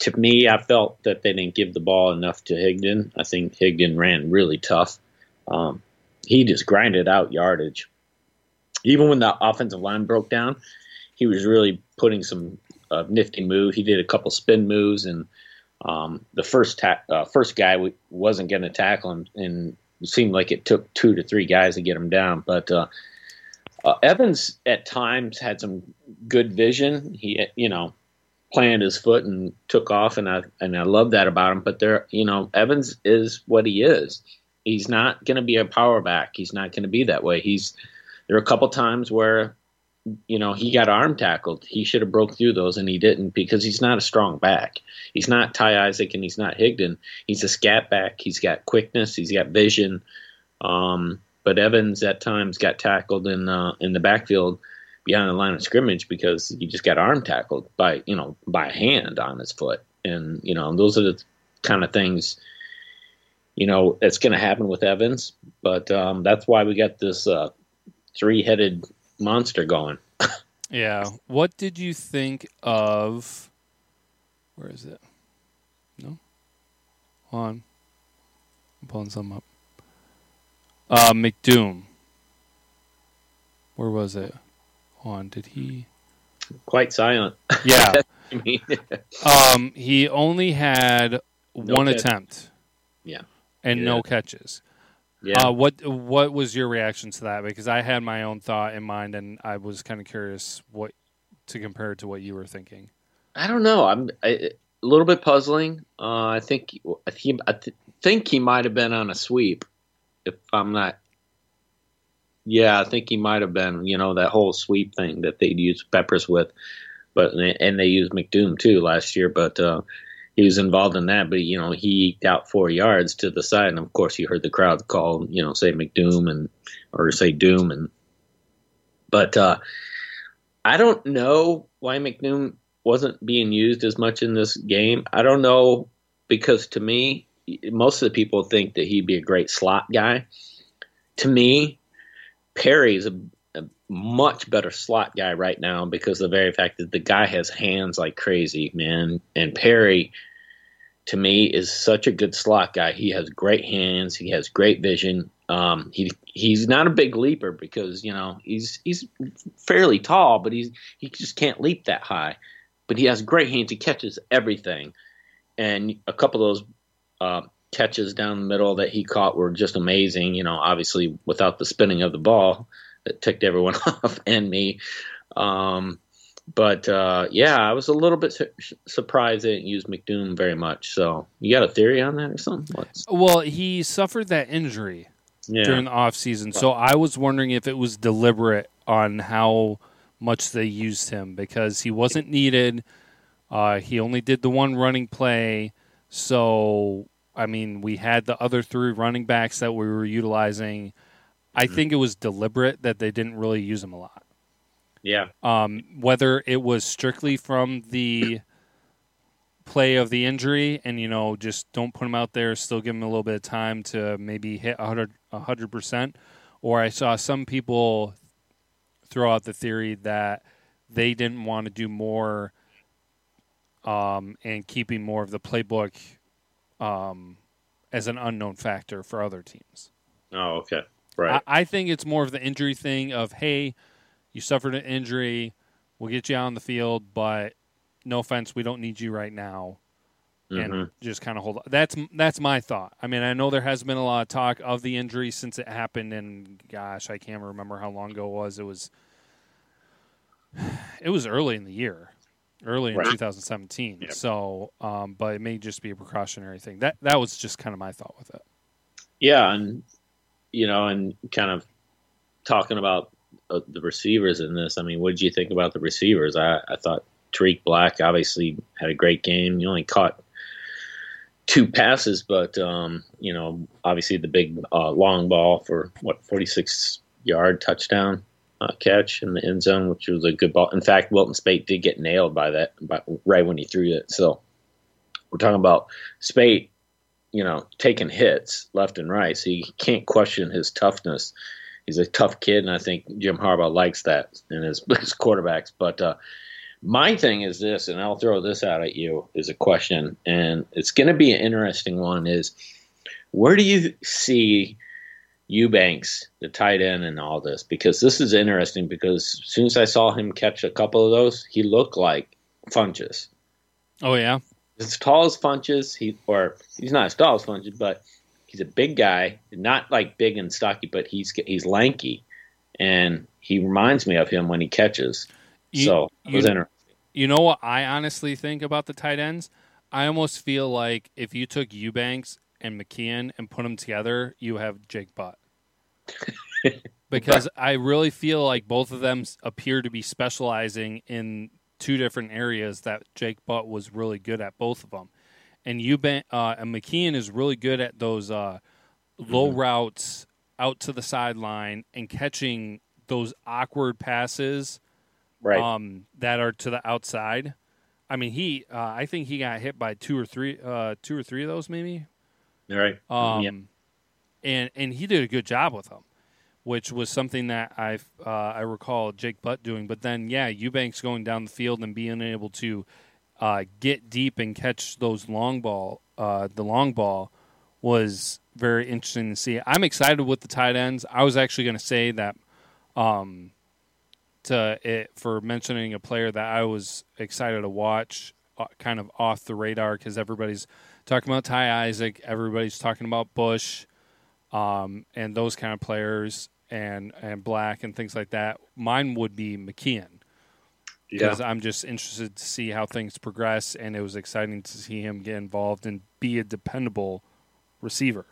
to me, I felt that they didn't give the ball enough to Higdon. I think Higdon ran really tough. Um, he just grinded out yardage. Even when the offensive line broke down, he was really putting some uh, nifty move. He did a couple spin moves, and um, the first ta- uh, first guy w- wasn't going to tackle him, and it seemed like it took two to three guys to get him down. But uh, uh, Evans at times had some good vision. He, you know, planted his foot and took off, and I and I love that about him. But there, you know, Evans is what he is. He's not going to be a power back. He's not going to be that way. He's there are a couple times where you know he got arm tackled. He should have broke through those, and he didn't because he's not a strong back. He's not Ty Isaac, and he's not Higdon. He's a scat back. He's got quickness. He's got vision. Um, but Evans at times got tackled in in the backfield beyond the line of scrimmage because he just got arm tackled by you know by a hand on his foot, and you know those are the kind of things you know that's going to happen with Evans. But um, that's why we got this uh, three headed monster going. Yeah. What did you think of? Where is it? No. Hold on. I'm pulling some up. Uh, McDoom. Where was it? Hold on. Did he? Quite silent. Yeah. I mean, um, he only had No one catch. attempt. Yeah. And Yeah. no catches. yeah. Uh, what What was your reaction to that? Because I had my own thought in mind, and I was kind of curious what to compare it to what you were thinking. I don't know. I'm I, a little bit puzzling. Uh, I think I think I th- think he might have been on a sweep. If I'm not, yeah, I think he might have been. You know that whole sweep thing that they'd use Peppers with, but and they used McDoom too last year. But uh, he was involved in that. But you know he eked out four yards to the side, and of course you heard the crowd call, you know, say McDoom and or say Doom and. But uh, I don't know why McDoom wasn't being used as much in this game. I don't know because to me, most of the people think that he'd be a great slot guy. To me, Perry's a, a much better slot guy right now because of the very fact that the guy has hands like crazy, man. And Perry, to me, is such a good slot guy. He has great hands. He has great vision. Um, he he's not a big leaper because you know he's he's fairly tall, but he's he just can't leap that high. But he has great hands. He catches everything, and a couple of those uh, catches down the middle that he caught were just amazing. You know, obviously without the spinning of the ball that ticked everyone off and me. Um, but uh, yeah, I was a little bit su- surprised they didn't use McDoom very much. So you got a theory on that or something? What's, Well, he suffered that injury yeah, during the off season, so I was wondering if it was deliberate on how much they used him because he wasn't needed. Uh, he only did the one running play, so I mean, we had the other three running backs that we were utilizing. I Mhm. think it was deliberate that they didn't really use them a lot. Yeah. Um, whether it was strictly from the play of the injury and you know just don't put him out there still give him a little bit of time to maybe hit 100 100% or i saw some people throw out the theory that they didn't want to do more um, and keeping more of the playbook um, as an unknown factor for other teams Oh, okay. Right. I, I think it's more of the injury thing of hey, you suffered an injury, we'll get you out on the field, but no offense, we don't need you right now, Mhm. and just kind of hold. On. That's that's my thought. I mean, I know there has been a lot of talk of the injury since it happened, and gosh, I can't remember how long ago it was. It was it was early in the year. Early in Right. 2017, Yep. so um, but it may just be a precautionary thing. That that was just kind of my thought with it. Yeah, and you know, and kind of talking about uh, the receivers in this. I mean, what did you think about the receivers? I, I thought Tarik Black obviously had a great game. He only caught two passes, but um, you know, obviously the big uh, long ball for what forty six yard touchdown uh, catch in the end zone, which was a good ball. In fact, Wilton Speight did get nailed by that, by, right when he threw it. So we're talking about Speight you know, taking hits left and right. So you can't question his toughness. He's a tough kid, and I think Jim Harbaugh likes that in his, his quarterbacks. But uh, my thing is this, and I'll throw this out at you is a question, and it's going to be an interesting one. Is where do you see Eubanks, the tight end, and all this? Because this is interesting. Because as soon as I saw him catch a couple of those, he looked like Funchess Oh yeah, as tall as Funchess. He or he's not as tall as Funchess, but he's a big guy. Not like big and stocky, but he's he's lanky, and he reminds me of him when he catches. You- so it was you- interesting. You know what I honestly think about the tight ends? I almost feel like if you took Eubanks and McKeon and put them together, you have Jake Butt. because I really feel like both of them appear to be specializing in two different areas that Jake Butt was really good at both of them. And Eubank uh, and McKeon is really good at those uh, low routes out to the sideline and catching those awkward passes Right. um, that are to the outside. I mean, he. Uh, I think he got hit by two or three, uh, two or three of those, maybe. right. Um, Yeah. And and he did a good job with them, which was something that I uh, I recall Jake Butt doing. But then, yeah, Eubanks going down the field and being able to uh, get deep and catch those long ball, uh, the long ball, was very interesting to see. I'm excited with the tight ends. I was actually going to say that. Um, to it for mentioning a player that I was excited to watch, uh, kind of off the radar because everybody's talking about Ty Isaac, everybody's talking about Bush, um, and those kind of players, and and Black and things like that. Mine would be McKeon Yeah. because I'm just interested to see how things progress, and it was exciting to see him get involved and be a dependable receiver.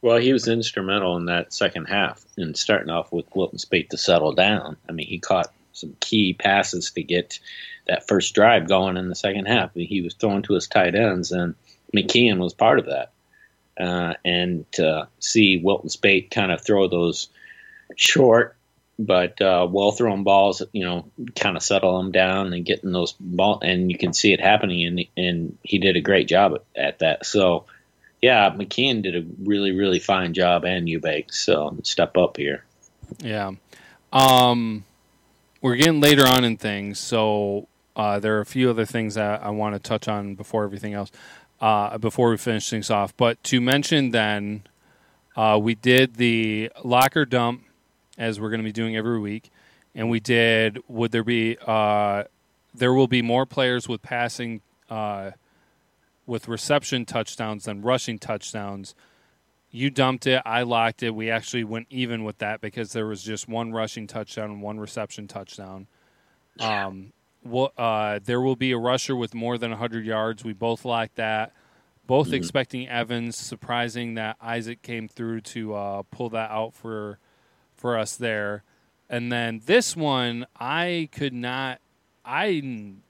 Well, he was instrumental in that second half and starting off with Wilton Speight to settle down. I mean, he caught some key passes to get that first drive going in the second half. He was throwing to his tight ends, and McKeon was part of that. Uh, and to see Wilton Speight kind of throw those short but uh, well thrown balls, you know, kind of settle them down and getting those ball, and you can see it happening, and and he did a great job at, at that. So yeah, McKeon did a really, really fine job, and Eubanks. So step up here. Yeah. Um, we're getting later on in things, so uh, there are a few other things that I want to touch on before everything else, uh, before we finish things off. But to mention then, uh, we did the locker dump as we're going to be doing every week, and we did. Would there be? Uh, there will be more players with passing, uh, with reception touchdowns than rushing touchdowns you dumped it. I locked it. We actually went even with that because there was just one rushing touchdown and one reception touchdown. Um, well, uh, there will be a rusher with more than 100 yards. We both locked that. Both Mhm. expecting Evans. Surprising that Isaac came through to uh, pull that out for for us there. And then this one, I could not. I'm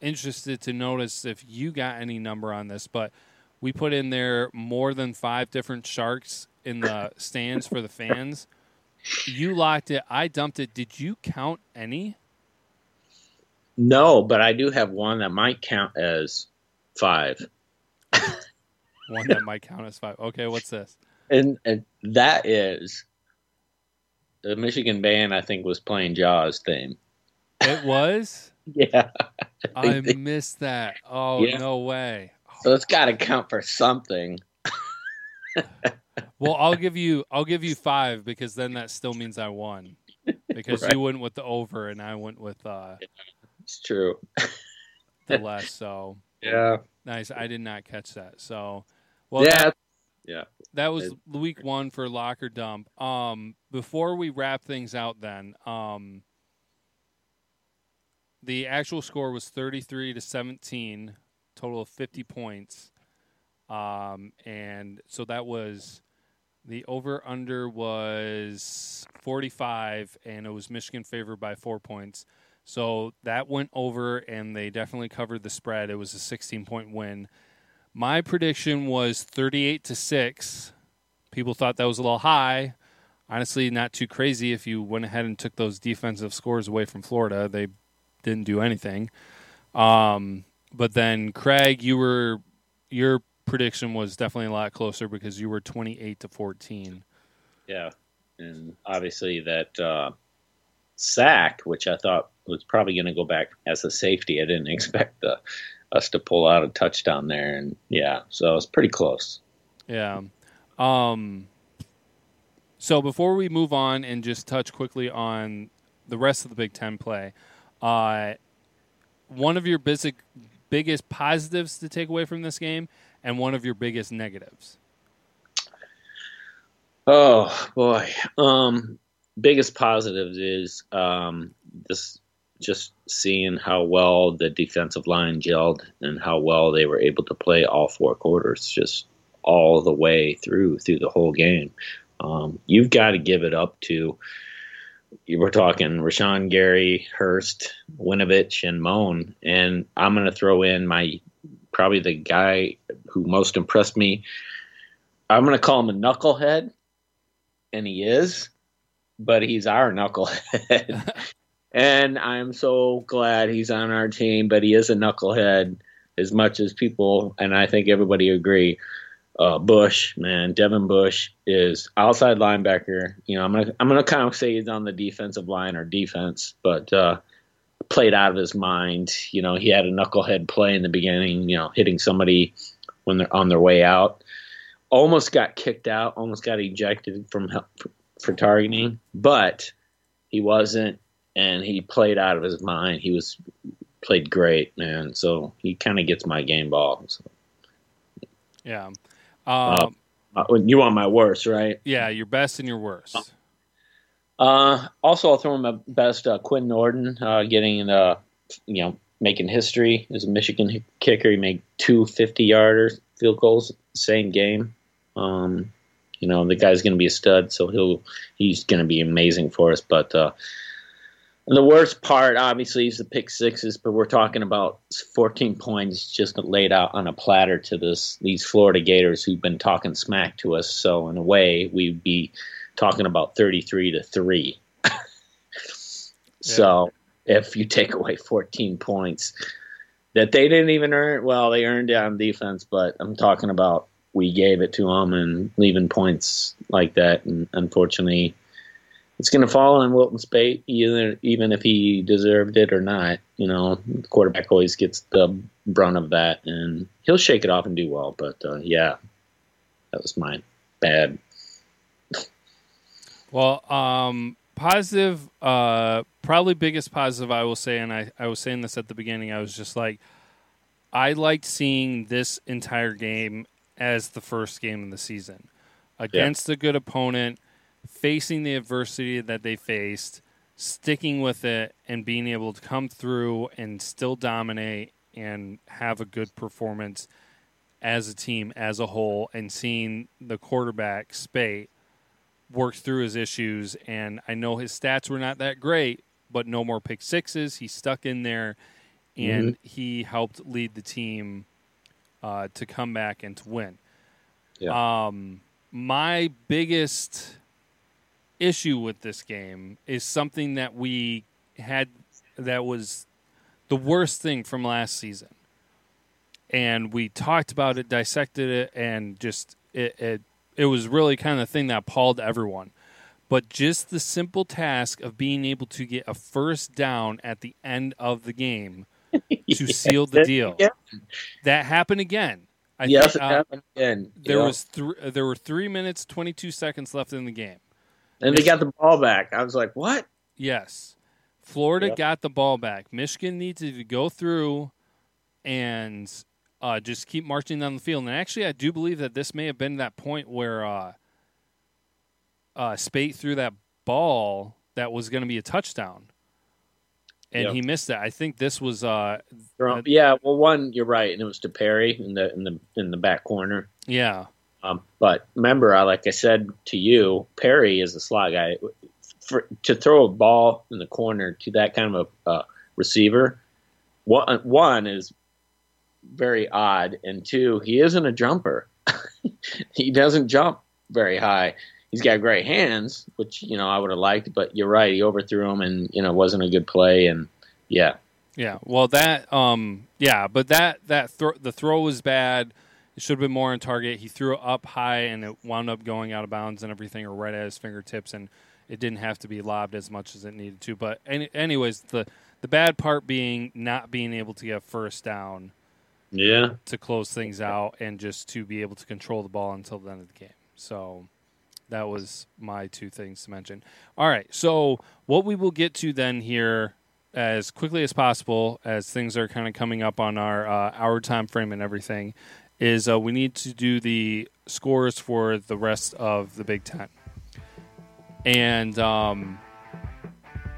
interested to notice if you got any number on this, but we put in there more than five different sharks in the stands for the fans. You locked it. I dumped it. Did you count any? No, but I do have one that might count as five. one that might count as five. Okay, what's this? And, and that is the Michigan band. I think was playing Jaws theme. It was. yeah, I, I they, missed that. Oh yeah. no way! So it's got to count for something. well, I'll give you I'll give you five because then that still means I won because right. you went with the over and I went with uh. It's true. the less so. Yeah. Nice. I did not catch that. So, well, yeah, that, yeah. That was week one for locker dump. Um, before we wrap things out, then, um, the actual score was thirty-three to seventeen, total of fifty points. Um, and so that was the over under was 45 and it was Michigan favored by 4 points. So that went over, and they definitely covered the spread. It was a 16 point win. My prediction was 38 to 6. People thought that was a little high. Honestly, not too crazy if you went ahead and took those defensive scores away from Florida. They didn't do anything. Um, but then, Craig, you were your prediction was definitely a lot closer because you were 28 to 14. Yeah. And obviously, that uh, sack, which I thought was probably going to go back as a safety. I didn't expect the, us to pull out a touchdown there, and yeah, so it's pretty close. Yeah. Um, so before we move on and just touch quickly on the rest of the Big Ten play, uh, one of your basic, biggest positives to take away from this game, and one of your biggest negatives. Oh boy, um, biggest positives is um, this just seeing how well the defensive line gelled and how well they were able to play all four quarters, just all the way through through the whole game. Um, you've got to give it up to. You were talking Rashan Gary, Hurst, Winovich, and Mone, and I'm going to throw in my probably the guy who most impressed me. I'm going to call him a knucklehead, and he is, but he's our knucklehead. and I'm so glad he's on our team. But he is a knucklehead, as much as people, and I think everybody agree. Uh, Bush, man, Devin Bush is outside linebacker. You know, I'm gonna I'm gonna kind of say he's on the defensive line or defense, but uh, played out of his mind. You know, he had a knucklehead play in the beginning. You know, hitting somebody when they're on their way out. Almost got kicked out. Almost got ejected from for targeting, but he wasn't and he played out of his mind. He was played great, man. So he kind of gets my game ball. So. Yeah. Uh, um, uh, you want my worst, right? Yeah, your best and your worst. Uh, also, I'll throw in my best uh, Quinn Nordin, uh, getting uh, you know making history as a Michigan kicker. He made two 50 yarder field goals same game. Um, you know the guy's going to be a stud, so he'll he's going to be amazing for us. But uh, and the worst part, obviously, is the pick sixes, but we're talking about 14 points just laid out on a platter to this these Florida Gators who've been talking smack to us. So in a way, we'd be talking about 33 to three. yeah. So if you take away 14 points that they didn't even earn, well, they earned it on defense, but I'm talking about we gave it to them and leaving points like that, and unfortunately it's going to fall on Wilton Speight, either even if he deserved it or not. You know, the quarterback always gets the brunt of that, and he'll shake it off and do well. But uh, yeah, that was my bad. Well, um, positive, uh, probably biggest positive I will say, and I, I was saying this at the beginning. I was just like, I liked seeing this entire game as the first game of the season against yeah. a good opponent facing the adversity that they faced, sticking with it, and being able to come through and still dominate and have a good performance as a team as a whole, and seeing the quarterback Speight work through his issues. And I know his stats were not that great, but no more pick sixes. He stuck in there and he helped lead the team uh, to come back and to win. Yeah. Um, my biggest issue with this game is something that we had that was the worst thing from last season. And we talked about it, dissected it, and just it it, it was really kind of the thing that appalled everyone. But just the simple task of being able to get a first down at the end of the game to seal the deal. Yeah. That happened again. I yes, think, it uh, happened again. there Yeah. was th- there were three minutes twenty two seconds left in the game. And they got the ball back. I was like, "What?" Yes, Florida Yep. got the ball back. Michigan needs to go through and uh, just keep marching down the field. And actually, I do believe that this may have been that point where uh, uh, Speight threw that ball that was going to be a touchdown, and he missed it. I think this was uh, yeah, well, one you're right, and it was to Perry in the in the in the back corner. yeah, Um, but remember, I like I said to you, Perry is a slot guy. For, to throw a ball in the corner to that kind of a uh, receiver, one, one is very odd, and two, he isn't a jumper. he doesn't jump very high. He's got great hands, which you know I would have liked, but you're right, he overthrew him, and you know wasn't a good play, and yeah, Yeah, well, that um, yeah, but that that throw the throw was bad. Should have been more on target. He threw it up high, and it wound up going out of bounds and everything, or right at his fingertips, and it didn't have to be lobbed as much as it needed to. But any, anyways, the the bad part being not being able to get first down yeah, to close things out, and just to be able to control the ball until the end of the game. So that was my two things to mention. All right, so what we will get to then here as quickly as possible, as things are kind of coming up on our uh, hour time frame and everything, is uh, we need to do the scores for the rest of the Big Ten. And um,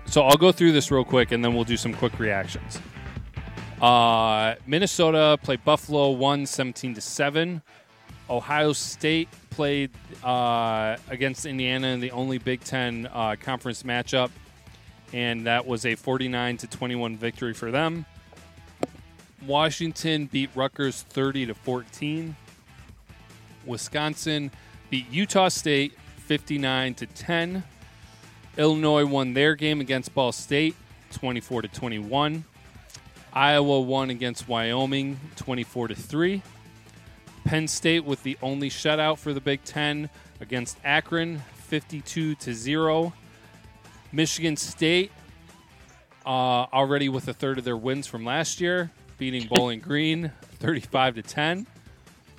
so I'll go through this real quick, and then we'll do some quick reactions. Uh, Minnesota played Buffalo, won 17 to seven. Ohio State played uh, against Indiana in the only Big Ten uh, conference matchup, and that was a 49 to 21 victory for them. Washington beat Rutgers 30 to 14. Wisconsin beat Utah State 59 to 10. Illinois won their game against Ball State 24 to 21. Iowa won against Wyoming 24 to 3. Penn State with the only shutout for the Big 10 against Akron 52 to 0. Michigan State uh, already with a third of their wins from last year, beating Bowling Green 35 to 10.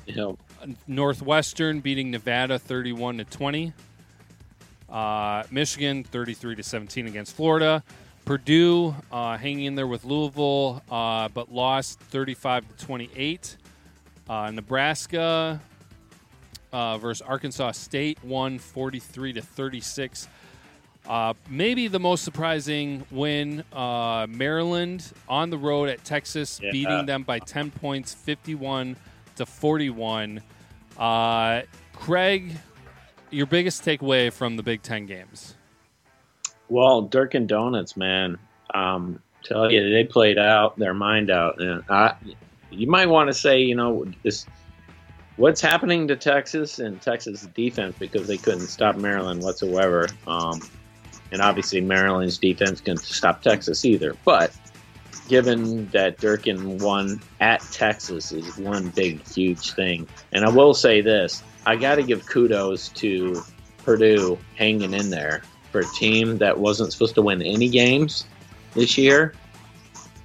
you know, Northwestern beating Nevada 31 to 20. Uh, Michigan 33 to 17 against Florida. Purdue uh, hanging in there with Louisville, uh, but lost 35 to 28. Uh, Nebraska uh, versus Arkansas State won 43 to 36. Uh, maybe the most surprising win: uh, Maryland on the road at Texas, Yeah. beating them by 10 points, 51 to 41. Uh, Craig, your biggest takeaway from the Big Ten games? Well, Dirk and Donuts, man. Um, tell you, they played out their mind out, and I, you might want to say, you know, this, what's happening to Texas and Texas defense because they couldn't stop Maryland whatsoever. Um, and obviously, Maryland's defense can't stop Texas either. But given that Durkin won at Texas is one big, huge thing. And I will say this: I got to give kudos to Purdue hanging in there for a team that wasn't supposed to win any games this year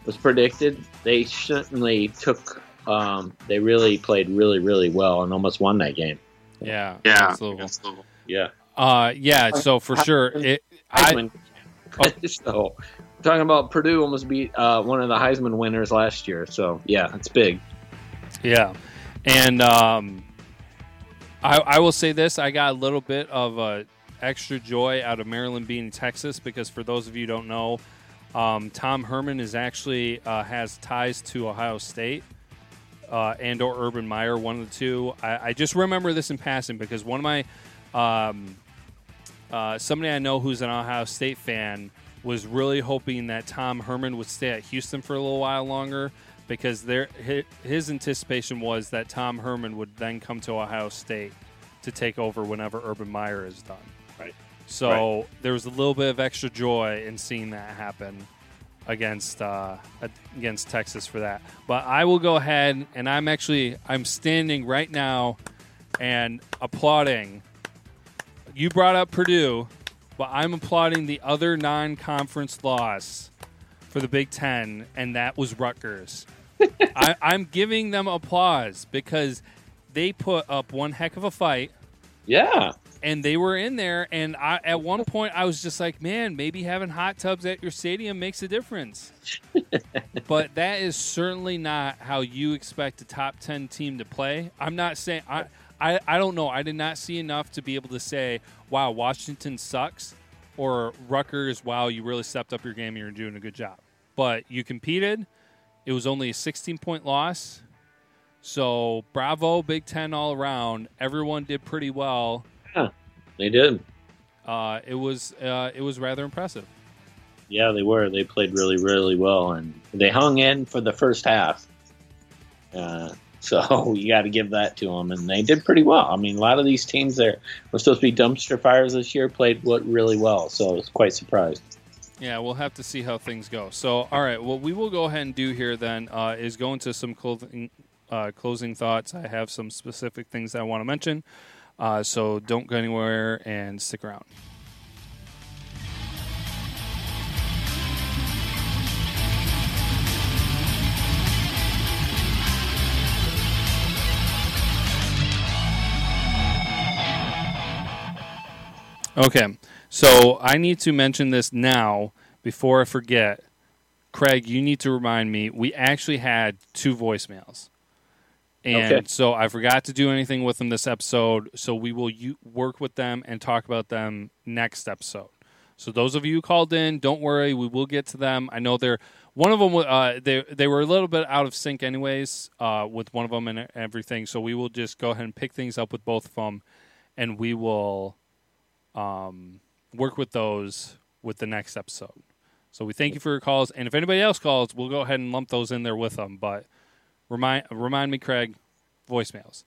was predicted. They certainly took. Um, they really played really, really well and almost won that game. Yeah, Yeah. against Louisville. against Louisville. Yeah, Uh, yeah. So for sure, it. I, Heisman. so talking about Purdue almost beat uh, one of the Heisman winners last year. So yeah, it's big. Yeah, and um, I, I will say this: I got a little bit of uh, extra joy out of Maryland being Texas because, for those of you who don't know, um, Tom Herman is actually uh, has ties to Ohio State uh, and or Urban Meyer, one of the two. I, I just remember this in passing because one of my um, uh, somebody I know who's an Ohio State fan was really hoping that Tom Herman would stay at Houston for a little while longer because there his anticipation was that Tom Herman would then come to Ohio State to take over whenever Urban Meyer is done. Right. So right. there was a little bit of extra joy in seeing that happen against uh, against Texas for that. But I will go ahead and I'm actually I'm standing right now and applauding. You brought up Purdue, but I'm applauding the other non-conference loss for the Big Ten, and that was Rutgers. I, I'm giving them applause because they put up one heck of a fight. Yeah and they were in there. And I, at one point, I was just like, man, maybe having hot tubs at your stadium makes a difference. but that is certainly not how you expect a top 10 team to play. I'm not saying, I, I, I don't know. I did not see enough to be able to say, wow, Washington sucks, or Rutgers, wow, you really stepped up your game you're doing a good job. But you competed. It was only a 16 point loss. So bravo, Big Ten all around. Everyone did pretty well yeah, they did. Uh, it was uh, it was rather impressive. Yeah, they were. They played really, really well, and they hung in for the first half. Uh, so you got to give that to them, and they did pretty well. I mean, a lot of these teams that were supposed to be dumpster fires this year played what really well. So I was quite surprised. Yeah, we'll have to see how things go. So, all right, what we will go ahead and do here then uh, is go into some clothing, uh, closing thoughts. I have some specific things that I want to mention. Uh, so don't go anywhere and stick around. Okay, so I need to mention this now before I forget. Craig, you need to remind me. We actually had two voicemails. And okay. so I forgot to do anything with them this episode. So we will u- work with them and talk about them next episode. So those of you who called in, don't worry, we will get to them. I know they're one of them. Uh, they they were a little bit out of sync, anyways, uh, with one of them and everything. So we will just go ahead and pick things up with both of them, and we will um, work with those with the next episode. So we thank you for your calls, and if anybody else calls, we'll go ahead and lump those in there with them. But Remind remind me, Craig, voicemails.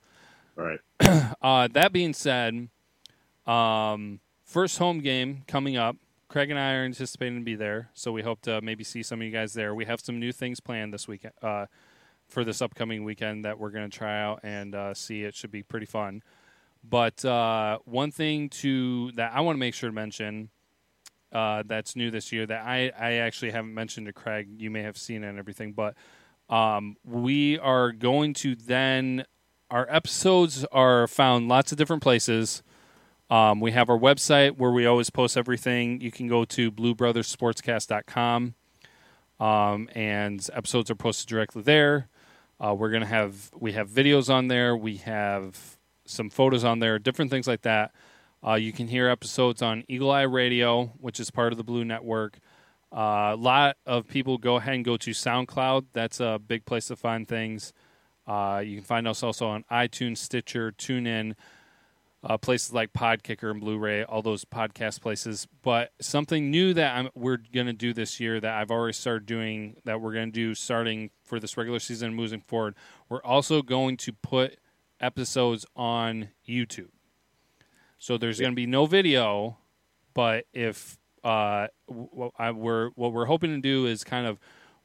All right. uh, that being said, um, first home game coming up. Craig and I are anticipating to be there, so we hope to maybe see some of you guys there. We have some new things planned this weekend uh, for this upcoming weekend that we're going to try out and uh, see. It should be pretty fun. But uh, one thing to that I want to make sure to mention uh, that's new this year that I, I actually haven't mentioned to Craig. You may have seen it and everything, but um, we are going to then, our episodes are found lots of different places. Um, we have our website where we always post everything. You can go to bluebrothersportscast.com um, and episodes are posted directly there. Uh, we're gonna have we have videos on there. We have some photos on there, different things like that. Uh, you can hear episodes on Eagle Eye Radio, which is part of the Blue Network. Uh, a lot of people go ahead and go to SoundCloud. That's a big place to find things. Uh, you can find us also on iTunes, Stitcher, TuneIn, uh, places like Podkicker and Blubrry, all those podcast places. But something new that I'm, we're going to do this year that I've already started doing, that we're going to do starting for this regular season moving forward, we're also going to put episodes on YouTube. So there's going to be no video, but if uh, what, I, we're, what we're hoping to do is kind of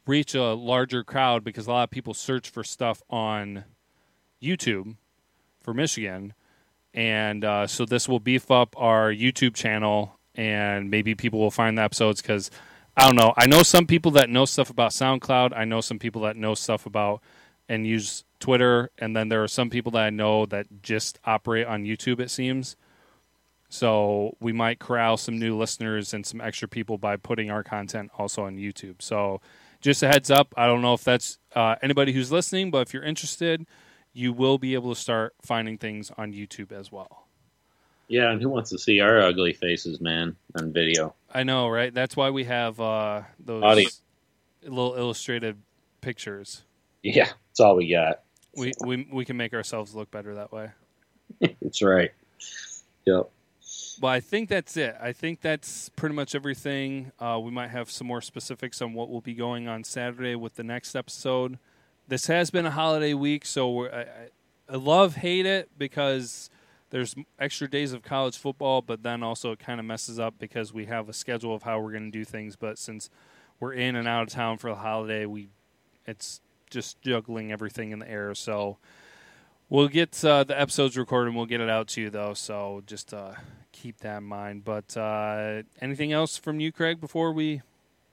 reach a larger crowd because a lot of people search for stuff on YouTube for Michigan. And uh, so this will beef up our YouTube channel, and maybe people will find the episodes because I don't know. I know some people that know stuff about SoundCloud. I know some people that know stuff about and use Twitter, and then there are some people that I know that just operate on YouTube. It seems so we might corral some new listeners and some extra people by putting our content also on YouTube. So just a heads up. I don't know if that's uh, anybody who's listening, but if you're interested, you will be able to start finding things on YouTube as well. Yeah, and who wants to see our ugly faces, man, on video? I know, right? That's why we have uh, those Audio. little illustrated pictures. Yeah, that's all we got. We we we can make ourselves look better that way. that's right. Yep. Well, I think that's it. I think that's pretty much everything. Uh, we might have some more specifics on what will be going on Saturday with the next episode. This has been a holiday week, so I, I love hate it because there's extra days of college football, but then also it kind of messes up because we have a schedule of how we're going to do things. But since we're in and out of town for the holiday, we it's just juggling everything in the air. So we'll get uh, the episodes recorded and we'll get it out to you though. So just uh, keep that in mind. But uh, anything else from you, Craig, before we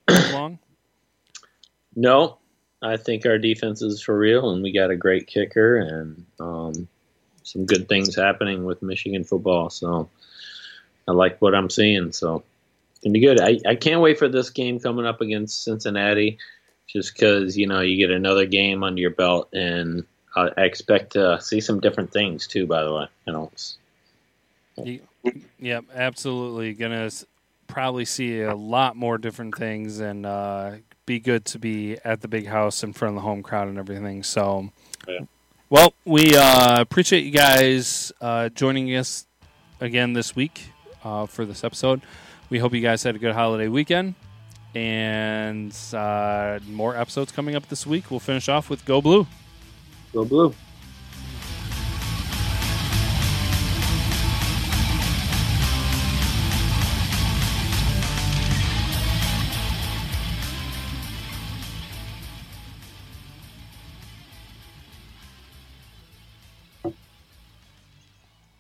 move along? No, I think our defense is for real, and we got a great kicker and um, some good things happening with Michigan football. So I like what I'm seeing. So it's gonna be good. I, I can't wait for this game coming up against Cincinnati, just because you know you get another game under your belt, and I expect to see some different things too. By the way, you know. Yep, absolutely. Gonna probably see a lot more different things, and uh, be good to be at the big house in front of the home crowd and everything. So, yeah. well, we uh, appreciate you guys uh, joining us again this week uh, for this episode. We hope you guys had a good holiday weekend, and uh, more episodes coming up this week. We'll finish off with Go Blue. Go Blue.